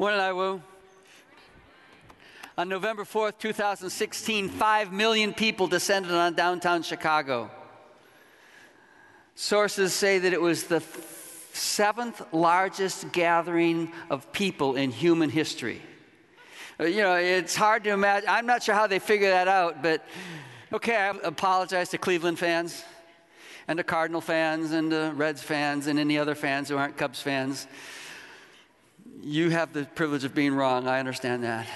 Morning, IWU. On November 4th, 2016, 5 million people descended on downtown Chicago. Sources say that it was the seventh largest gathering of people in human history. Uh, you know, it's hard to imagine. I'm not sure how they figure that out, but okay, I apologize to Cleveland fans and to Cardinal fans and to Reds fans and any other fans who aren't Cubs fans. You have the privilege of being wrong. I understand that.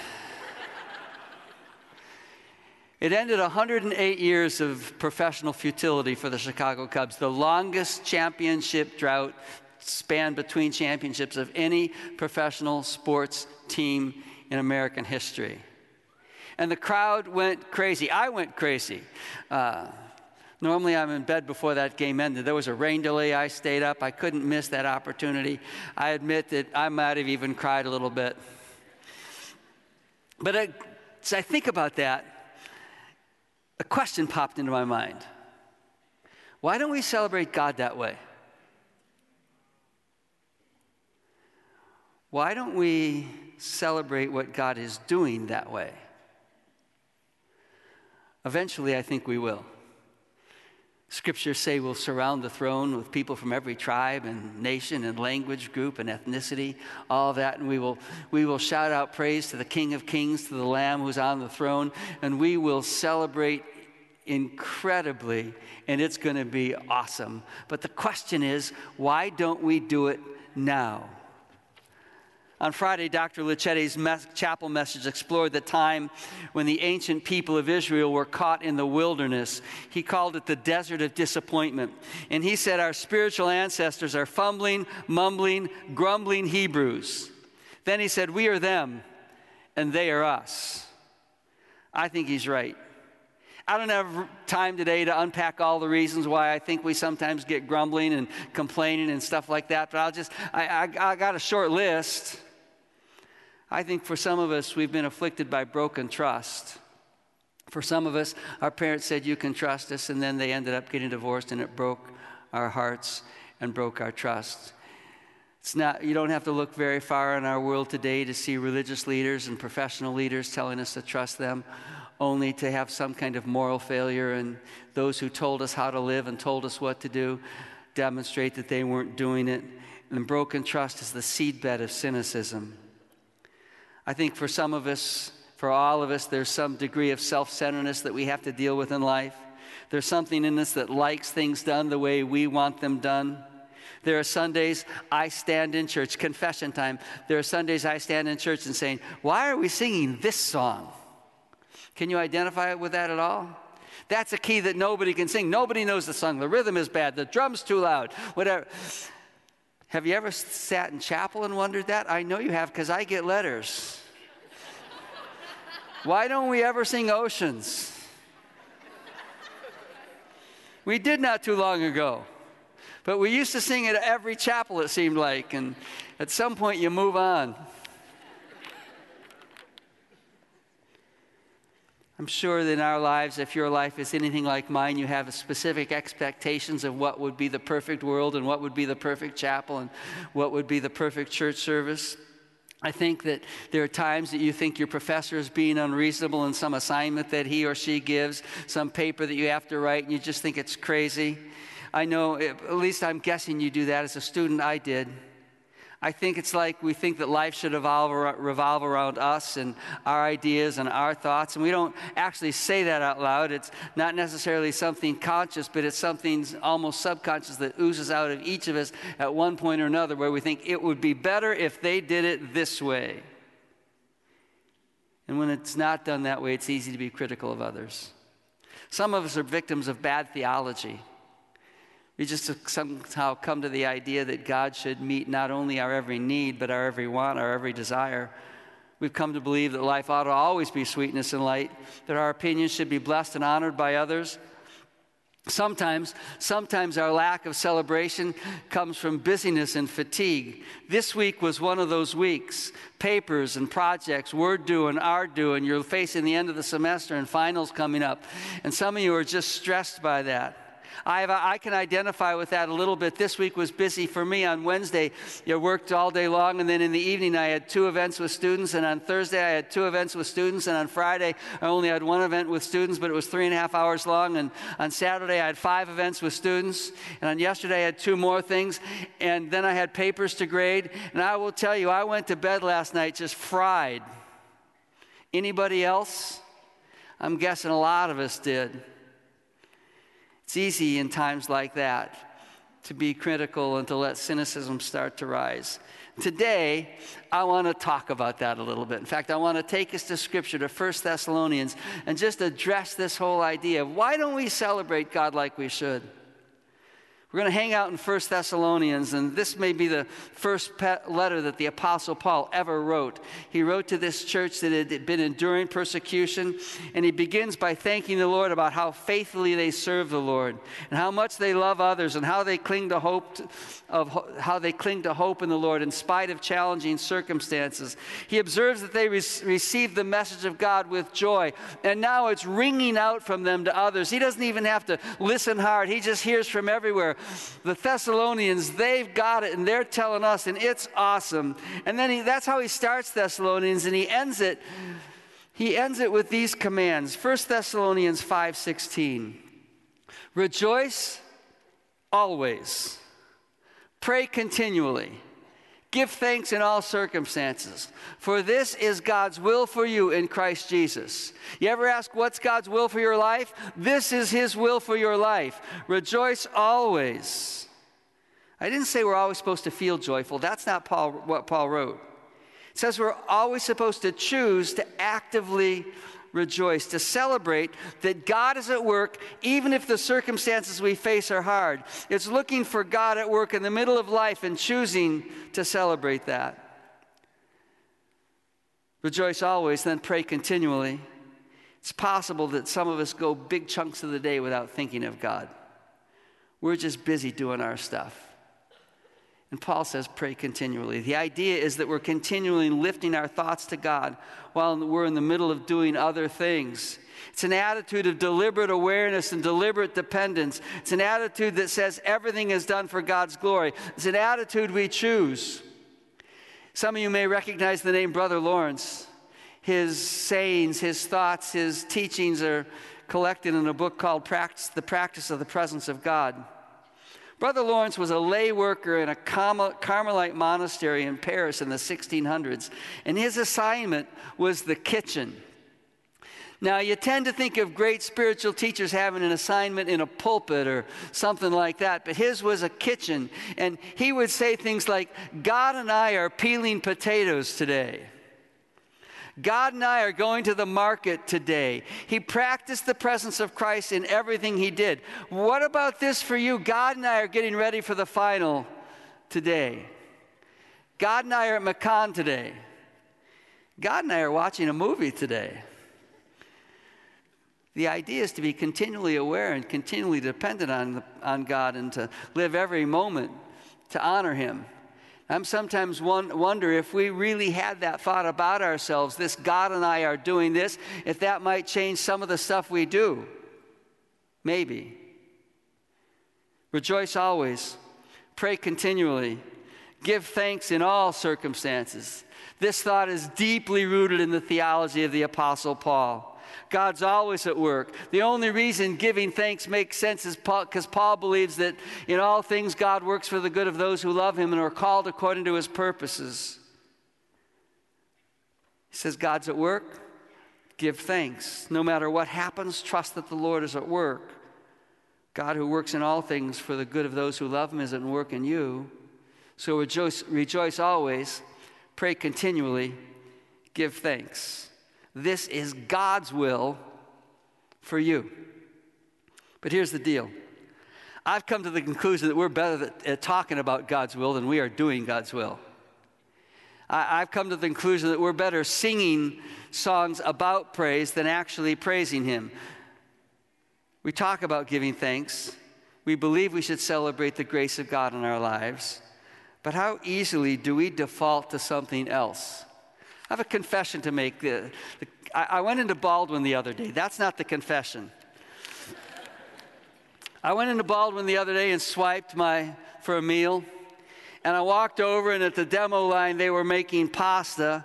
It ended 108 years of professional futility for the Chicago Cubs, the longest championship drought span between championships of any professional sports team in American history. And the crowd went crazy. I went crazy. Uh, normally, I'm in bed before that game ended. There was a rain delay. I stayed up. I couldn't miss that opportunity. I admit that I might have even cried a little bit. But as I think about that, a question popped into my mind. Why don't we celebrate God that way? Why don't we celebrate what God is doing that way? Eventually, I think we will. Scriptures say we'll surround the throne with people from every tribe and nation and language group and ethnicity, all that, and we will, we will shout out praise to the King of Kings, to the Lamb who's on the throne, and we will celebrate incredibly, and it's going to be awesome. But the question is, why don't we do it now? On Friday, Dr. Lucchetti's mes- chapel message explored the time when the ancient people of Israel were caught in the wilderness. He called it the desert of disappointment. And he said, Our spiritual ancestors are fumbling, mumbling, grumbling Hebrews. Then he said, We are them, and they are us. I think he's right. I don't have time today to unpack all the reasons why I think we sometimes get grumbling and complaining and stuff like that, but I'll just, I, I, I got a short list. I think for some of us, we've been afflicted by broken trust. For some of us, our parents said, You can trust us, and then they ended up getting divorced, and it broke our hearts and broke our trust. It's not, you don't have to look very far in our world today to see religious leaders and professional leaders telling us to trust them, only to have some kind of moral failure, and those who told us how to live and told us what to do demonstrate that they weren't doing it. And broken trust is the seedbed of cynicism. I think for some of us, for all of us, there's some degree of self centeredness that we have to deal with in life. There's something in us that likes things done the way we want them done. There are Sundays I stand in church, confession time. There are Sundays I stand in church and saying, Why are we singing this song? Can you identify with that at all? That's a key that nobody can sing. Nobody knows the song. The rhythm is bad. The drum's too loud. Whatever. Have you ever sat in chapel and wondered that? I know you have because I get letters. Why don't we ever sing oceans? We did not too long ago. But we used to sing it at every chapel, it seemed like. And at some point, you move on. I'm sure that in our lives, if your life is anything like mine, you have specific expectations of what would be the perfect world and what would be the perfect chapel and what would be the perfect church service. I think that there are times that you think your professor is being unreasonable in some assignment that he or she gives, some paper that you have to write, and you just think it's crazy. I know, at least I'm guessing you do that as a student, I did. I think it's like we think that life should evolve, revolve around us and our ideas and our thoughts, and we don't actually say that out loud. It's not necessarily something conscious, but it's something almost subconscious that oozes out of each of us at one point or another where we think it would be better if they did it this way. And when it's not done that way, it's easy to be critical of others. Some of us are victims of bad theology. We just somehow come to the idea that God should meet not only our every need, but our every want, our every desire. We've come to believe that life ought to always be sweetness and light, that our opinions should be blessed and honored by others. Sometimes, sometimes our lack of celebration comes from busyness and fatigue. This week was one of those weeks. Papers and projects, we're doing, are doing. You're facing the end of the semester and finals coming up. And some of you are just stressed by that. I, have, I can identify with that a little bit. This week was busy for me. On Wednesday, you worked all day long, and then in the evening, I had two events with students. And on Thursday, I had two events with students. And on Friday, I only had one event with students, but it was three and a half hours long. And on Saturday, I had five events with students. And on yesterday, I had two more things. And then I had papers to grade. And I will tell you, I went to bed last night just fried. Anybody else? I'm guessing a lot of us did. It's easy in times like that to be critical and to let cynicism start to rise. Today, I want to talk about that a little bit. In fact, I want to take us to Scripture, to 1 Thessalonians, and just address this whole idea of why don't we celebrate God like we should? We're going to hang out in 1 Thessalonians, and this may be the first letter that the Apostle Paul ever wrote. He wrote to this church that had been enduring persecution, and he begins by thanking the Lord about how faithfully they serve the Lord, and how much they love others, and how they cling to hope of how they cling to hope in the Lord in spite of challenging circumstances. He observes that they re- received the message of God with joy, and now it's ringing out from them to others. He doesn't even have to listen hard; he just hears from everywhere the Thessalonians, they've got it and they're telling us, and it's awesome. And then he, that's how he starts Thessalonians, and he ends it. He ends it with these commands. 1 Thessalonians 5:16. Rejoice always. Pray continually. Give thanks in all circumstances, for this is God's will for you in Christ Jesus. You ever ask what's God's will for your life? This is His will for your life. Rejoice always. I didn't say we're always supposed to feel joyful. That's not Paul, what Paul wrote. It says we're always supposed to choose to actively rejoice, to celebrate that God is at work even if the circumstances we face are hard. It's looking for God at work in the middle of life and choosing to celebrate that. Rejoice always, then pray continually. It's possible that some of us go big chunks of the day without thinking of God. We're just busy doing our stuff. And Paul says, pray continually. The idea is that we're continually lifting our thoughts to God while we're in the middle of doing other things. It's an attitude of deliberate awareness and deliberate dependence. It's an attitude that says everything is done for God's glory. It's an attitude we choose. Some of you may recognize the name Brother Lawrence. His sayings, his thoughts, his teachings are collected in a book called Practice, The Practice of the Presence of God. Brother Lawrence was a lay worker in a Carmelite monastery in Paris in the 1600s, and his assignment was the kitchen. Now, you tend to think of great spiritual teachers having an assignment in a pulpit or something like that, but his was a kitchen. And he would say things like, God and I are peeling potatoes today. God and I are going to the market today. He practiced the presence of Christ in everything he did. What about this for you? God and I are getting ready for the final today. God and I are at Macon today. God and I are watching a movie today. The idea is to be continually aware and continually dependent on, on God and to live every moment to honor Him. I'm sometimes wonder if we really had that thought about ourselves, this God and I are doing this, if that might change some of the stuff we do. Maybe. Rejoice always. Pray continually. Give thanks in all circumstances. This thought is deeply rooted in the theology of the Apostle Paul. God's always at work. The only reason giving thanks makes sense is because Paul, Paul believes that in all things God works for the good of those who love him and are called according to his purposes. He says, God's at work, give thanks. No matter what happens, trust that the Lord is at work. God, who works in all things for the good of those who love him, is at work in you. So rejoice, rejoice always, pray continually, give thanks. This is God's will for you. But here's the deal I've come to the conclusion that we're better at talking about God's will than we are doing God's will. I, have come to the conclusion that we're better singing songs about praise than actually praising Him. We talk about giving thanks. We believe we should celebrate the grace of God in our lives. But how easily do we default to something else? I have a confession to make. The, the, I, I went into Baldwin the other day. That's not the confession. I went into Baldwin the other day and swiped my for a meal. And I walked over, and at the demo line, they were making pasta.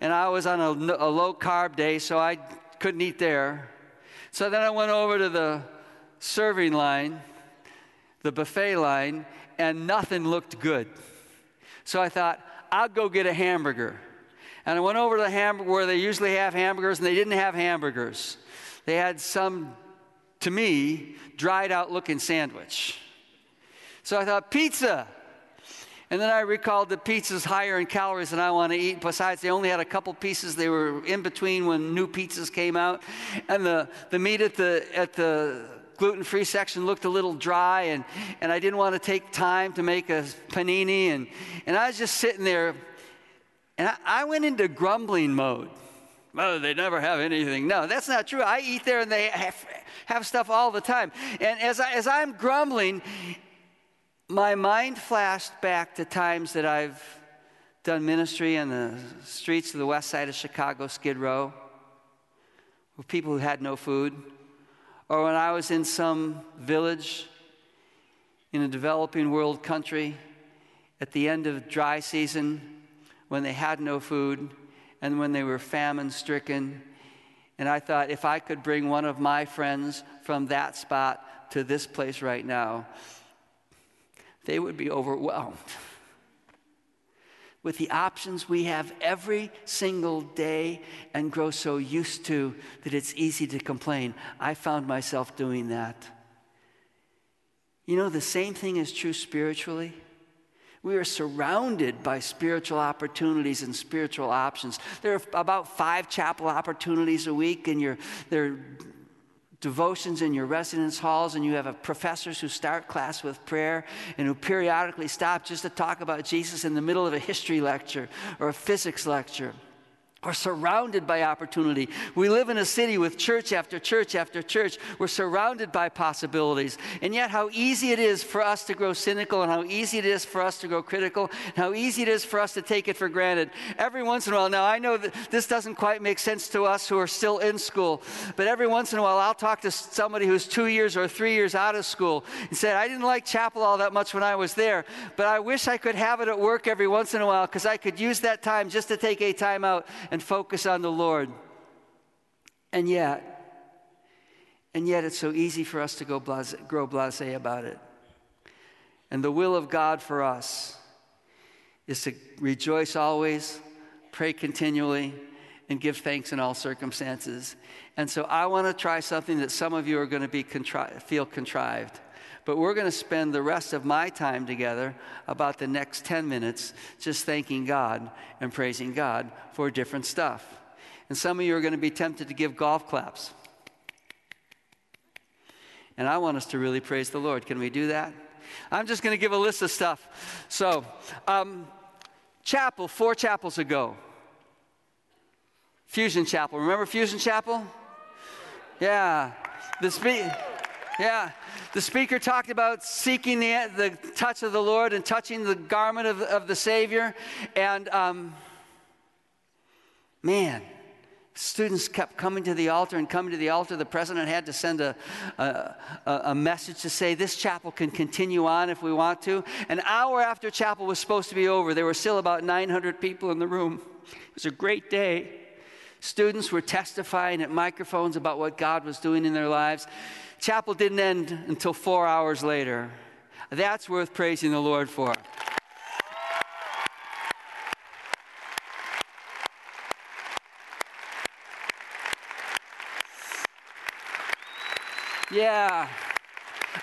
And I was on a, a low carb day, so I couldn't eat there. So then I went over to the serving line, the buffet line, and nothing looked good. So I thought, I'll go get a hamburger. And I went over to the hamburger where they usually have hamburgers, and they didn't have hamburgers. They had some, to me, dried out looking sandwich. So I thought, pizza. And then I recalled that pizza's higher in calories than I want to eat. Besides, they only had a couple pieces. They were in between when new pizzas came out. And the, the meat at the, at the gluten-free section looked a little dry, and, and I didn't want to take time to make a panini. And, and I was just sitting there, and I, I went into grumbling mode. Oh, they never have anything. No, that's not true. I eat there and they have, have stuff all the time. And as, I, as I'm grumbling, my mind flashed back to times that I've done ministry in the streets of the west side of Chicago, Skid Row, with people who had no food, or when I was in some village in a developing world country at the end of dry season when they had no food and when they were famine stricken. And I thought, if I could bring one of my friends from that spot to this place right now, they would be overwhelmed with the options we have every single day and grow so used to that it's easy to complain. I found myself doing that. You know, the same thing is true spiritually. We are surrounded by spiritual opportunities and spiritual options. There are about five chapel opportunities a week, and you're, there devotions in your residence halls and you have professors who start class with prayer and who periodically stop just to talk about Jesus in the middle of a history lecture or a physics lecture are surrounded by opportunity. We live in a city with church after church after church. We're surrounded by possibilities. And yet, how easy it is for us to grow cynical, and how easy it is for us to grow critical, and how easy it is for us to take it for granted. Every once in a while, now I know that this doesn't quite make sense to us who are still in school, but every once in a while, I'll talk to somebody who's two years or three years out of school and say, I didn't like chapel all that much when I was there, but I wish I could have it at work every once in a while because I could use that time just to take a time out and focus on the Lord. And yet, and yet it's so easy for us to go blase, grow blase about it. And the will of God for us is to rejoice always, pray continually, and give thanks in all circumstances. And so I want to try something that some of you are going to be contri- feel contrived. But we're going to spend the rest of my time together, about the next 10 minutes, just thanking God and praising God for different stuff. And some of you are going to be tempted to give golf claps. And I want us to really praise the Lord. Can we do that? I'm just going to give a list of stuff. So, um, chapel, four chapels ago. Fusion Chapel. Remember Fusion Chapel? Yeah. The spe- yeah. The speaker talked about seeking the, the touch of the Lord and touching the garment of, of the Savior. And um, man, students kept coming to the altar and coming to the altar. The president had to send a, a, a, message to say this chapel can continue on if we want to. An hour after chapel was supposed to be over, there were still about 900 people in the room. It was a great day. Students were testifying at microphones about what God was doing in their lives. Chapel didn't end until four hours later. That's worth praising the Lord for. Yeah.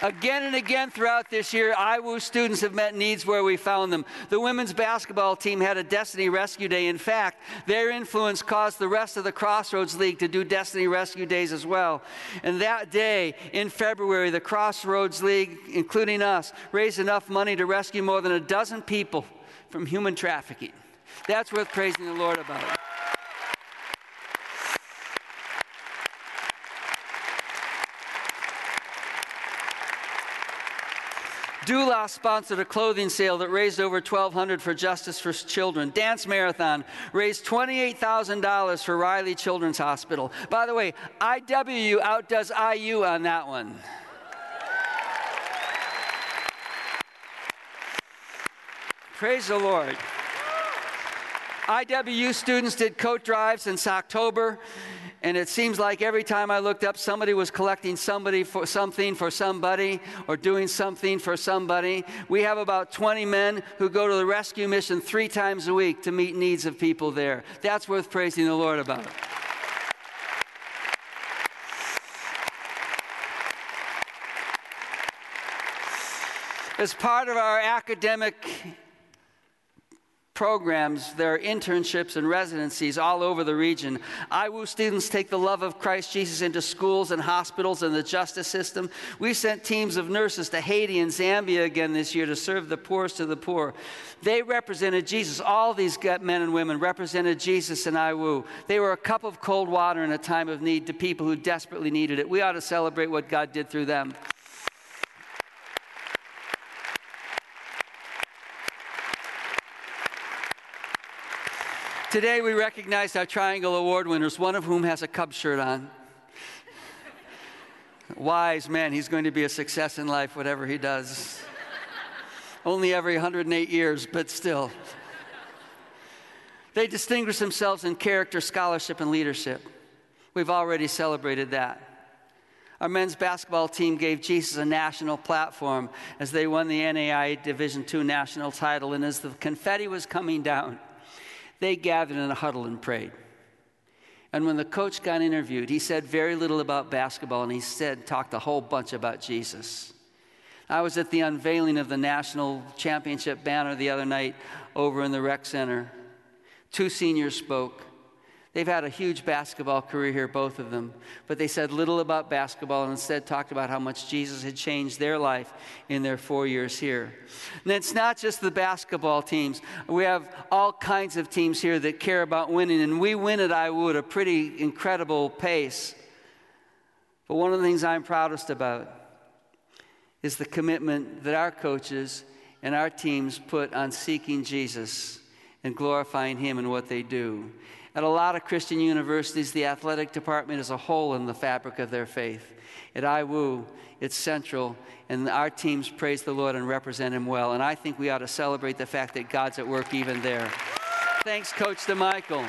Again and again throughout this year, IWU students have met needs where we found them. The women's basketball team had a Destiny Rescue Day. In fact, their influence caused the rest of the Crossroads League to do Destiny Rescue Days as well. And that day in February, the Crossroads League, including us, raised enough money to rescue more than a dozen people from human trafficking. That's worth praising the Lord about. Dula sponsored a clothing sale that raised over 1200 for Justice for Children. Dance Marathon raised $28,000 for Riley Children's Hospital. By the way, IW outdoes IU on that one. Praise the Lord. IWU students did coat drives since October, and it seems like every time I looked up, somebody was collecting somebody for something for somebody or doing something for somebody. We have about 20 men who go to the rescue mission three times a week to meet needs of people there. That's worth praising the Lord about. As part of our academic programs, there are internships and residencies all over the region. IWU students take the love of Christ Jesus into schools and hospitals and the justice system. We sent teams of nurses to Haiti and Zambia again this year to serve the poorest of the poor. They represented Jesus. All these men and women represented Jesus in IWU. They were a cup of cold water in a time of need to people who desperately needed it. We ought to celebrate what God did through them. Today we recognize our Triangle Award winners, one of whom has a Cub shirt on. Wise man, he's going to be a success in life, whatever he does. Only every 108 years, but still. They distinguish themselves in character, scholarship, and leadership. We've already celebrated that. Our men's basketball team gave Jesus a national platform as they won the NAIA Division II national title. And as the confetti was coming down, they gathered in a huddle and prayed. And when the coach got interviewed, he said very little about basketball and he said, talked a whole bunch about Jesus. I was at the unveiling of the national championship banner the other night over in the rec center. Two seniors spoke. They've had a huge basketball career here, both of them, but they said little about basketball and instead talked about how much Jesus had changed their life in their four years here. And it's not just the basketball teams. We have all kinds of teams here that care about winning, and we win at IWU at a pretty incredible pace. But one of the things I'm proudest about is the commitment that our coaches and our teams put on seeking Jesus and glorifying Him in what they do. At a lot of Christian universities, the athletic department is a hole in the fabric of their faith. At IWU, it's central, and our teams praise the Lord and represent Him well. And I think we ought to celebrate the fact that God's at work even there. Thanks, Coach DeMichael.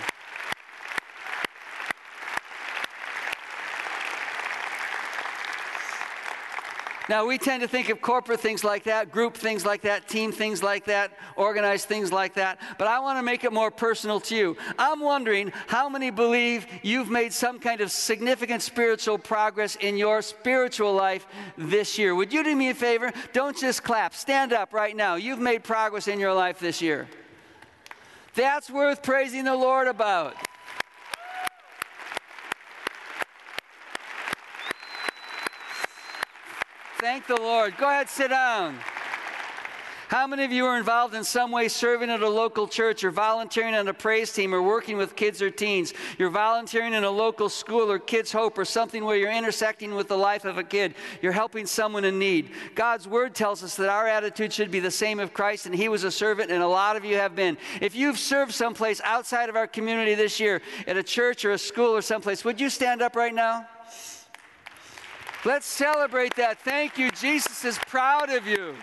Now, we tend to think of corporate things like that, group things like that, team things like that, organized things like that, but I want to make it more personal to you. I'm wondering how many believe you've made some kind of significant spiritual progress in your spiritual life this year. Would you do me a favor? Don't just clap. Stand up right now. You've made progress in your life this year. That's worth praising the Lord about. Thank the Lord. Go ahead, sit down. How many of you are involved in some way serving at a local church or volunteering on a praise team or working with kids or teens? You're volunteering in a local school or Kids Hope or something where you're intersecting with the life of a kid. You're helping someone in need. God's word tells us that our attitude should be the same of Christ, and He was a servant, and a lot of you have been. If you've served someplace outside of our community this year, at a church or a school or someplace, would you stand up right now? Let's celebrate that. Thank you. Jesus is proud of you.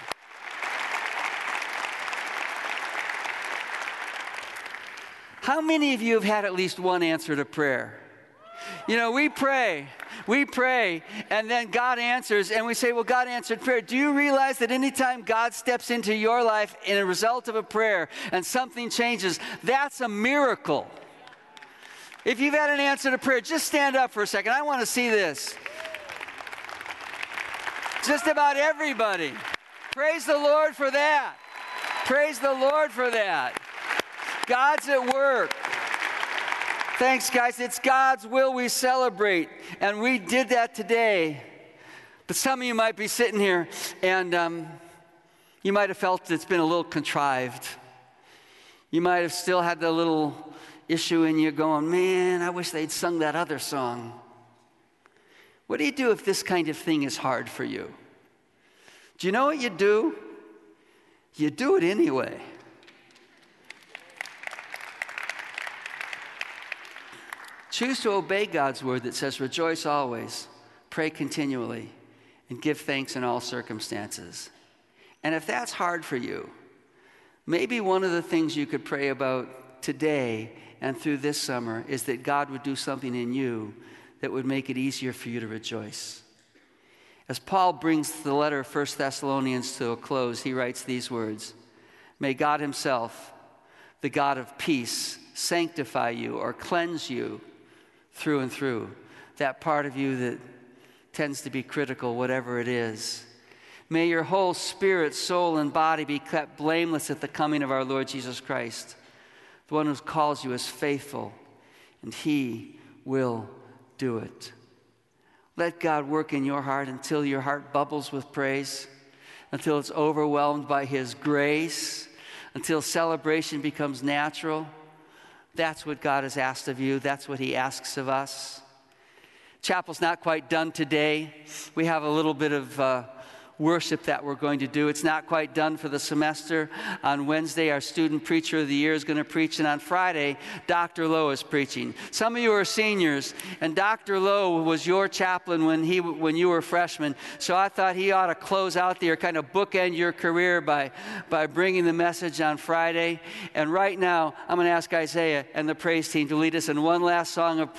How many of you have had at least one answer to prayer? You know, we pray, we pray, and then God answers, and we say, Well, God answered prayer. Do you realize that anytime God steps into your life in a result of a prayer and something changes, that's a miracle? If you've had an answer to prayer, just stand up for a second. I want to see this. Just about everybody. Praise the Lord for that. Praise the Lord for that. God's at work. Thanks, guys. It's God's will we celebrate. And we did that today. But some of you might be sitting here and um, you might have felt it's been a little contrived. You might have still had the little issue in you going, man, I wish they'd sung that other song. What do you do if this kind of thing is hard for you? Do you know what you do? You do it anyway. Choose to obey God's word that says, Rejoice always, pray continually, and give thanks in all circumstances. And if that's hard for you, Maybe one of the things you could pray about today and through this summer is that God would do something in you that would make it easier for you to rejoice. As Paul brings the letter of 1 Thessalonians to a close, he writes these words May God Himself, the God of peace, sanctify you or cleanse you through and through. That part of you that tends to be critical, whatever it is. May your whole spirit, soul, and body be kept blameless at the coming of our Lord Jesus Christ. The one who calls you is faithful, and He will do it. Let God work in your heart until your heart bubbles with praise, until it's overwhelmed by His grace, until celebration becomes natural. That's what God has asked of you. That's what He asks of us. Chapel's not quite done today. We have a little bit of. Uh, worship that we're going to do. It's not quite done for the semester. On Wednesday, our student preacher of the year is going to preach, and on Friday, Dr. Lo is preaching. Some of you are seniors, and Dr. Lo was your chaplain when, he, when you were freshmen. So I thought he ought to close out the year, kind of bookend your career by, by bringing the message on Friday. And right now, I'm going to ask Isaiah and the praise team to lead us in one last song of